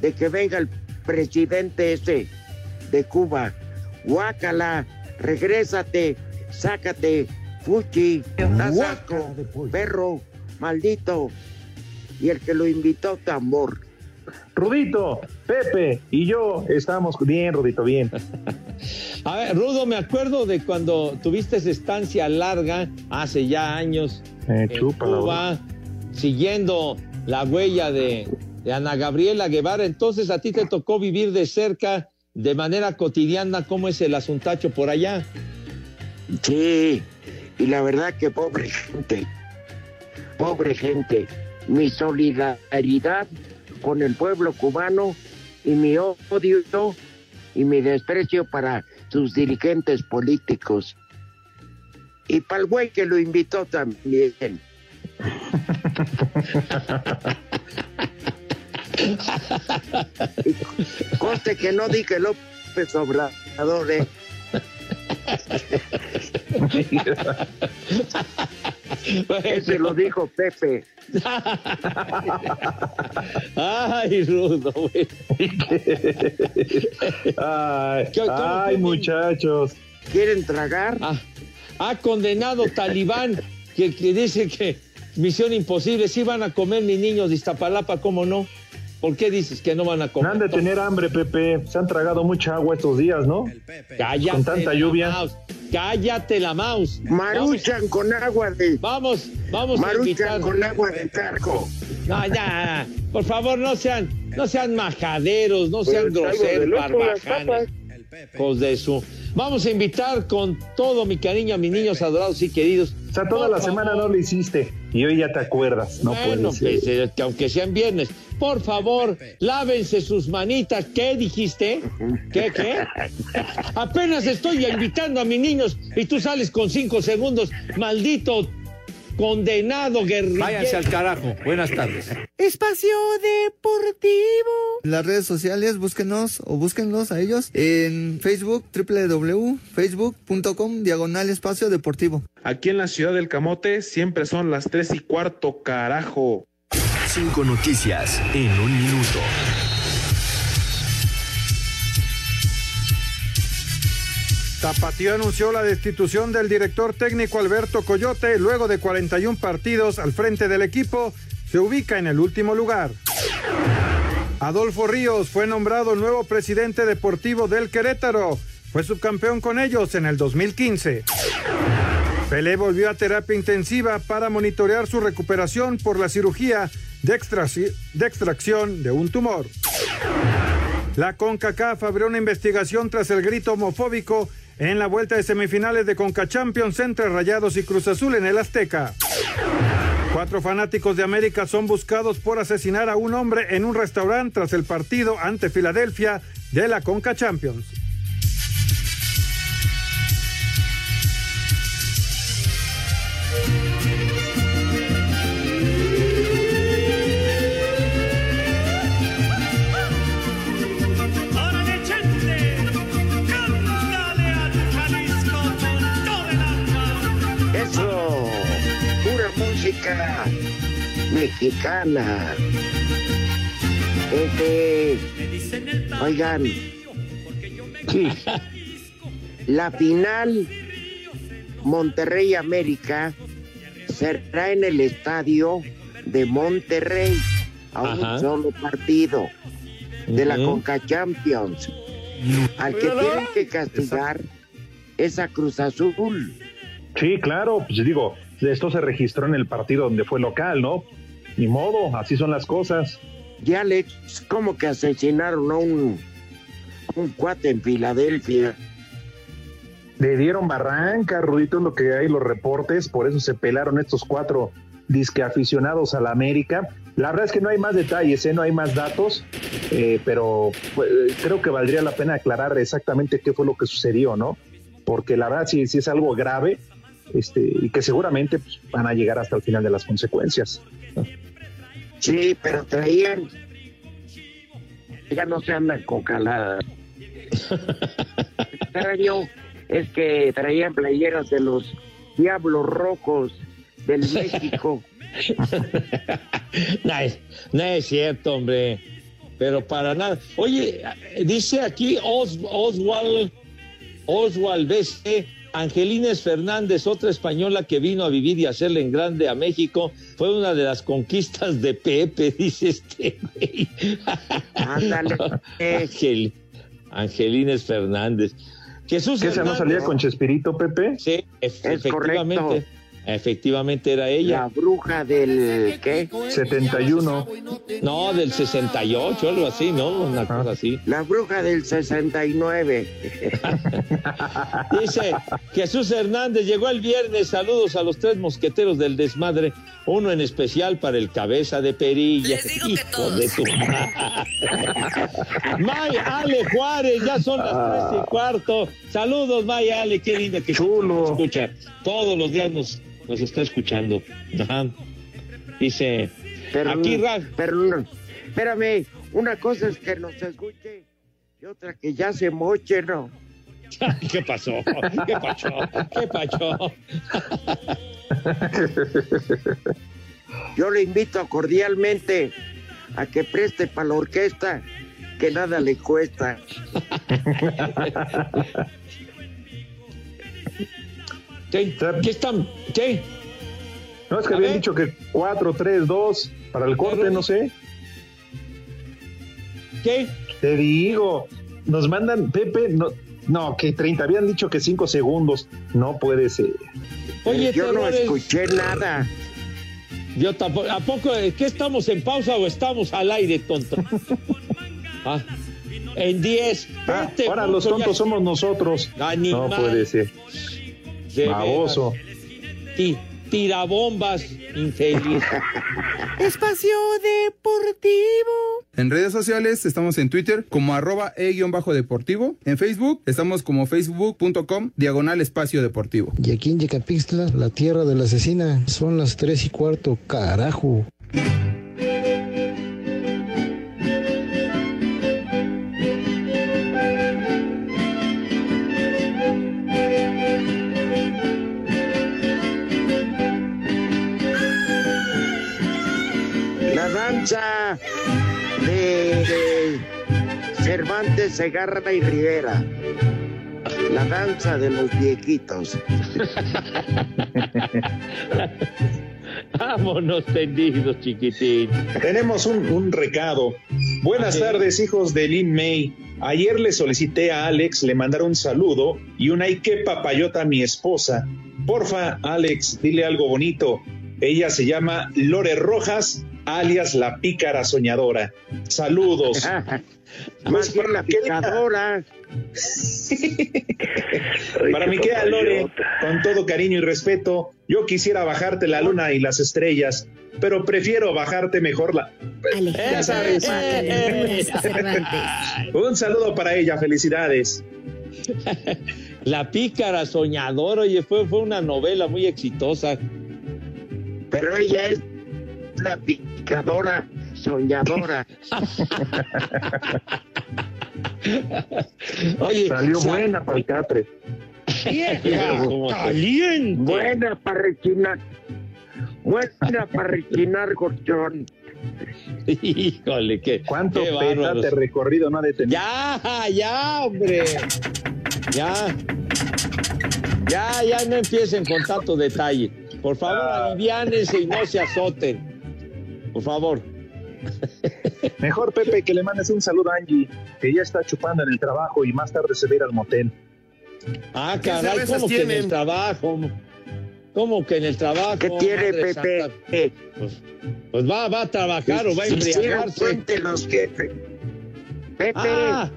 Speaker 5: de que venga el presidente ese de Cuba. Guácala, regrésate, sácate, fuchi, asco, perro, maldito. Y el que lo invitó, tambor.
Speaker 37: Rudito, Pepe y yo estamos bien, Rudito, bien.
Speaker 3: A ver, Rudo, me acuerdo de cuando tuviste esa estancia larga, hace ya años,
Speaker 37: Eh,
Speaker 3: en Cuba, siguiendo la huella de, de Ana Gabriela Guevara. Entonces a ti te tocó vivir de cerca, de manera cotidiana, cómo es el asuntacho por allá.
Speaker 5: Sí, y la verdad que pobre gente, pobre gente, mi solidaridad con el pueblo cubano y mi odio y mi desprecio para sus dirigentes políticos. Y para el güey que lo invitó también. Y Conste que no dije López Obrador, ¿eh? Ese lo dijo Pepe.
Speaker 3: Ay, Rudo, güey.
Speaker 37: Ay,
Speaker 3: ¿Qué- cómo
Speaker 37: ay, muchachos.
Speaker 5: ¿Quieren tragar?
Speaker 3: Ah, ha condenado talibán que, que dice que Misión Imposible, sí van a comer mis niños de Iztapalapa, ¿cómo no? ¿Por qué dices que no van a comer?
Speaker 2: Han de tener hambre, Pepe. Se han tragado mucha agua estos días, ¿no?
Speaker 3: Cállate.
Speaker 2: Con tanta
Speaker 3: la
Speaker 2: lluvia.
Speaker 3: mouse. Cállate la mouse.
Speaker 5: Maruchan con agua de.
Speaker 3: Vamos, vamos a invitar.
Speaker 5: Maruchan con agua de cargo.
Speaker 3: No, ya, por favor, no sean, no sean majaderos, no sean
Speaker 5: Pues,
Speaker 3: groseros, barbajanes. Hijos de su. Vamos a invitar con todo mi cariño a mis niños adorados y queridos.
Speaker 2: O sea, toda
Speaker 3: Por
Speaker 2: la semana no lo hiciste. Y hoy ya te acuerdas. No
Speaker 3: bueno,
Speaker 2: puede ser.
Speaker 3: pues, eh, que aunque sean viernes, por favor, lávense sus manitas. ¿Qué dijiste? ¿Qué, qué? Apenas estoy invitando a mis niños y tú sales con cinco segundos. Maldito condenado guerrillero.
Speaker 6: Váyanse al carajo. Buenas tardes.
Speaker 38: Espacio Deportivo. Las redes sociales, búsquenos o búsquenlos a ellos en Facebook, www.facebook.com, diagonal espacio deportivo.
Speaker 39: Aquí en la ciudad del Camote siempre son las tres y cuarto, carajo.
Speaker 40: Cinco noticias en un minuto.
Speaker 41: Tapatío anunció la destitución del director técnico Alberto Coyote luego de 41 partidos al frente del equipo. Se ubica en el último lugar. Adolfo Ríos fue nombrado nuevo presidente deportivo del Querétaro. Fue subcampeón con ellos en el 2015. Pelé volvió a terapia intensiva para monitorear su recuperación por la cirugía de, de extracción de un tumor. La CONCACAF abrió una investigación tras el grito homofóbico en la vuelta de semifinales de CONCA Champions entre Rayados y Cruz Azul en el Azteca. Cuatro fanáticos de América son buscados por asesinar a un hombre en un restaurante tras el partido ante Filadelfia de la CONCA Champions.
Speaker 5: Música mexicana. Este, oigan, sí, la final Monterrey América será en el estadio de Monterrey a
Speaker 3: Ajá.
Speaker 5: un solo partido de la. Conca Champions. Al que tienen que castigar es a Cruz Azul.
Speaker 2: Sí, claro, pues digo, esto se registró en el partido donde fue local, ¿no? Ni modo, así son las cosas.
Speaker 5: Ya le como que asesinaron a un, un cuate en Filadelfia.
Speaker 2: Le dieron barranca, Rudito, es lo que hay los reportes, por eso se pelaron estos cuatro disque aficionados a la América. La verdad es que no hay más detalles, ¿eh? no hay más datos, eh, pero pues, creo que valdría la pena aclarar exactamente qué fue lo que sucedió, ¿no? Porque la verdad sí es algo grave este, y que seguramente pues, van a llegar hasta el final de las consecuencias.
Speaker 5: Sí, pero traían. Ya no se andan con calada. Extraño es que traían playeras de los Diablos Rojos del México.
Speaker 3: no, es, no es cierto, hombre. Pero para nada. Oye, dice aquí Os- Oswald, Oswald BC, Angelines Fernández, otra española que vino a vivir y hacerle en grande a México, fue una de las conquistas de Pepe, dice este güey.
Speaker 5: Ándale.
Speaker 3: Ángel, Angelines Fernández. Jesús
Speaker 2: ¿Qué esa no
Speaker 3: Hernández.
Speaker 2: salía con Chespirito, Pepe?
Speaker 3: Sí,
Speaker 5: Es
Speaker 3: efectivamente.
Speaker 5: correcto.
Speaker 3: Efectivamente era ella.
Speaker 5: La bruja del. ¿Qué?
Speaker 2: 71.
Speaker 3: No, del 68, algo así, ¿no? Una cosa así.
Speaker 5: La bruja del 69.
Speaker 3: Dice Jesús Hernández, llegó el viernes, saludos a los tres mosqueteros del desmadre, uno en especial para el cabeza de perilla.
Speaker 15: Les digo que
Speaker 3: Hijo
Speaker 15: todos.
Speaker 3: de tu madre. May Ale Juárez, ya son las tres y cuarto. Saludos, May Ale, qué linda que
Speaker 2: Chulo.
Speaker 3: escucha. Todos los días nos, nos está escuchando. Ajá. Dice,
Speaker 5: Pero,
Speaker 3: aquí Ralph.
Speaker 5: pero espérame, una cosa es que nos escuche y otra que ya se moche, ¿no?
Speaker 3: ¿Qué pasó? ¿Qué pasó? ¿Qué pasó?
Speaker 5: Yo le invito cordialmente a que preste para la orquesta, que nada le cuesta.
Speaker 3: ¿Qué, ¿Qué están? ¿Qué?
Speaker 2: No, es que habían dicho que 4, 3, 2 para el corte, no sé.
Speaker 3: ¿Qué?
Speaker 2: Te digo, nos mandan, Pepe, no, no, que 30, habían dicho que 5 segundos. No puede ser.
Speaker 3: Oye,
Speaker 5: Yo no escuché nada.
Speaker 3: Yo tampoco. ¿A poco es que estamos en pausa o estamos al aire, tonto? Ah, en 10.
Speaker 2: Ah, ahora los
Speaker 3: ya-
Speaker 2: tontos somos nosotros.
Speaker 3: Animal.
Speaker 2: No puede ser.
Speaker 3: De
Speaker 2: Baboso.
Speaker 3: Ti- tirabombas, infeliz.
Speaker 8: Espacio Deportivo.
Speaker 14: En redes sociales estamos en Twitter como arroba e-deportivo. En Facebook estamos como facebook.com diagonal espacio deportivo.
Speaker 16: Y aquí en Yecapixtla, la tierra de la asesina, son las tres y cuarto, carajo.
Speaker 5: La danza de, de Cervantes, Segarra y Rivera. La danza de los viejitos.
Speaker 3: Vámonos tendidos, chiquitín.
Speaker 2: Tenemos un, un recado. Buenas
Speaker 3: Ah,
Speaker 2: tardes, hijos de Lin May. Ayer le solicité a Alex le mandara un saludo y una Ike papayota a mi esposa. Porfa, Alex, dile algo bonito. Ella se llama Lore Rojas, alias la pícara soñadora. Saludos.
Speaker 5: Más bien la picadora.
Speaker 2: Para mi querida Lore, con todo cariño y respeto, yo quisiera bajarte la luna y las estrellas, pero prefiero bajarte mejor la... Ya sabes. Un saludo para ella, felicidades.
Speaker 3: La pícara soñadora, oye, fue, fue una novela muy exitosa.
Speaker 5: Pero ella es la picadora soñadora.
Speaker 3: Oye,
Speaker 2: Salió
Speaker 3: sa-
Speaker 2: buena para el catre.
Speaker 3: Caliente.
Speaker 5: Buena para rechinar. Buena para rechinar, gorchón.
Speaker 3: Híjole, qué.
Speaker 2: ¿Cuánto
Speaker 3: qué
Speaker 2: petate
Speaker 3: bárbaros.
Speaker 2: recorrido no ha de tener?
Speaker 3: Ya, ya, hombre. Ya. Ya, ya no empiecen con tanto detalle. Por favor,
Speaker 2: Ah.
Speaker 3: aliviánense y no se azoten. Por favor.
Speaker 2: Mejor, Pepe, que le mandes un saludo a Angie, que ya está chupando en el trabajo y más tarde se va a ir al motel.
Speaker 3: Ah,
Speaker 2: ¿Qué
Speaker 3: caray, ¿cómo que en el trabajo? ¿Cómo que en el trabajo?
Speaker 5: ¿Qué tiene, Pepe?
Speaker 3: Pues, pues va, va a trabajar o va a embriagarse.
Speaker 5: cuéntenos, jefe. Pepe
Speaker 3: Ah.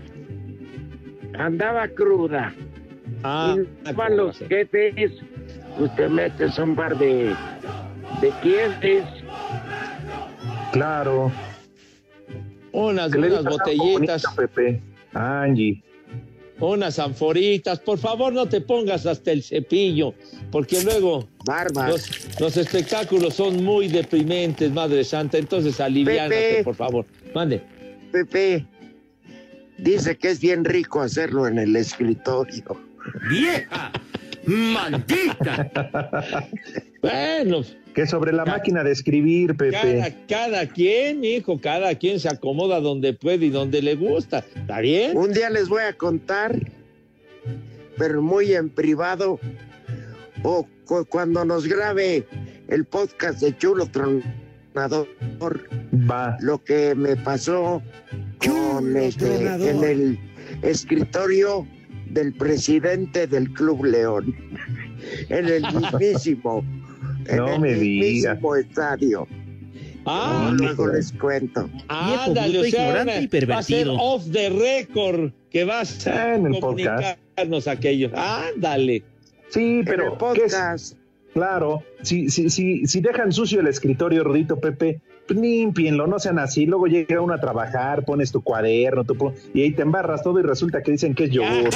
Speaker 5: andaba cruda.
Speaker 3: Ah,
Speaker 5: y van los jefes, pues te metes un par de, de clientes.
Speaker 2: Claro.
Speaker 3: Unas, unas botellitas,
Speaker 2: bonito, Pepe. Angie.
Speaker 3: unas anforitas. Por favor, no te pongas hasta el cepillo, porque luego los, los espectáculos son muy deprimentes, Madre Santa. Entonces, aliviánate,
Speaker 5: Pepe.
Speaker 3: por favor. Mande.
Speaker 5: Pepe dice que es bien rico hacerlo en el escritorio.
Speaker 6: ¡Vieja! ¡Maldita!
Speaker 3: Bueno,
Speaker 2: Que sobre la máquina de escribir, Pepe.
Speaker 3: cada, cada quien, hijo, cada quien se acomoda donde puede y donde le gusta. ¿Está bien?
Speaker 5: Un día les voy a contar, pero muy en privado, o cu- cuando nos grabe el podcast de Chulo Tronador,
Speaker 2: Va.
Speaker 5: lo que me pasó con este, en el escritorio del presidente del Club León, en el mismísimo, en
Speaker 2: No
Speaker 5: el
Speaker 2: me
Speaker 5: mismísimo estadio.
Speaker 3: Ah,
Speaker 5: Luego les cuento.
Speaker 3: Ándale, o sea,
Speaker 8: ignorante
Speaker 3: una-
Speaker 8: y pervertido.
Speaker 3: Va a ser off the record que vas
Speaker 2: Ah,
Speaker 3: a
Speaker 2: en el
Speaker 3: comunicarnos aquello. Ándale.
Speaker 2: Sí,
Speaker 5: En
Speaker 2: pero
Speaker 5: el
Speaker 2: ¿qué es?
Speaker 5: podcast.
Speaker 2: Claro, si, si, si, si dejan sucio el escritorio, Rodito Pepe, pues límpienlo, no sean así. Luego llega uno a trabajar, pones tu cuaderno, tu y ahí te embarras todo y resulta que dicen que es yogur.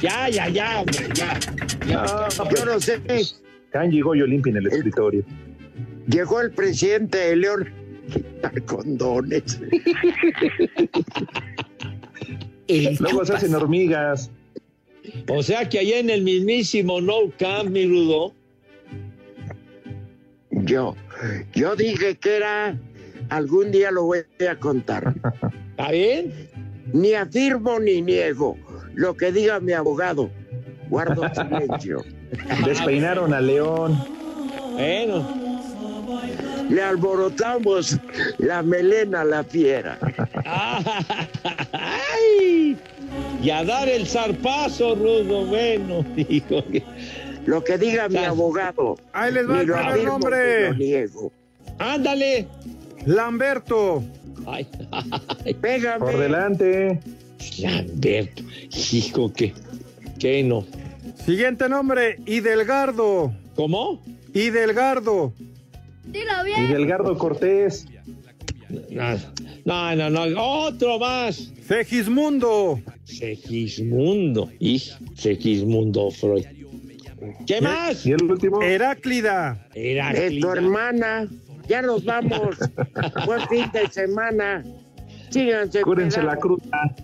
Speaker 3: Ya, ya, ya, hombre, ya.
Speaker 2: No,
Speaker 5: Yo no sé.
Speaker 2: Kanji Goyo limpien el escritorio.
Speaker 5: Llegó el presidente de León. Quitar condones.
Speaker 2: Luego se hacen hormigas.
Speaker 3: O sea que allá en el mismísimo No Camp, mi Rudo.
Speaker 5: Yo, yo dije que era. Algún día lo voy a contar.
Speaker 3: ¿Está bien?
Speaker 5: Ni afirmo ni niego lo que diga mi abogado. Guardo silencio.
Speaker 2: Despeinaron a León.
Speaker 3: Bueno,
Speaker 5: le alborotamos la melena a la fiera.
Speaker 3: ¡Ay! Y a dar el zarpazo, Rudo, bueno, dijo que...
Speaker 5: Lo que diga mi abogado.
Speaker 41: Ahí les va
Speaker 5: Ni
Speaker 41: el nombre.
Speaker 5: lo niego.
Speaker 3: ¡Ándale!
Speaker 41: Lamberto.
Speaker 3: Ay,
Speaker 5: Pégame.
Speaker 37: Por delante.
Speaker 3: Lamberto, hijo, que, que no.
Speaker 41: Siguiente nombre, Idelgardo.
Speaker 3: ¿Cómo?
Speaker 41: Idelgardo.
Speaker 34: Dilo
Speaker 37: Y
Speaker 34: bien.
Speaker 37: Delgardo Cortés.
Speaker 3: No, no, no, otro más.
Speaker 41: Segismundo.
Speaker 3: Segismundo, y Segismundo Freud. ¿Qué más?
Speaker 37: Y el último.
Speaker 41: Heráclida.
Speaker 5: Es tu hermana. Ya nos vamos. Buen fin de semana. Síganse.
Speaker 37: Cúrense la
Speaker 5: cuidando.
Speaker 37: cruda.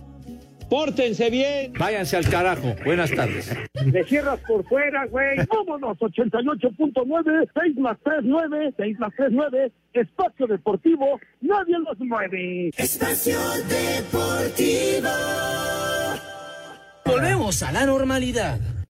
Speaker 3: Pórtense bien.
Speaker 6: Váyanse al carajo. Buenas tardes.
Speaker 42: Le cierras por fuera, güey. Vámonos, 88.9, 6 más 3, 9, 6 más 3, 9. Espacio Deportivo, nadie los mueve.
Speaker 43: Espacio Deportivo.
Speaker 44: Volvemos a la normalidad.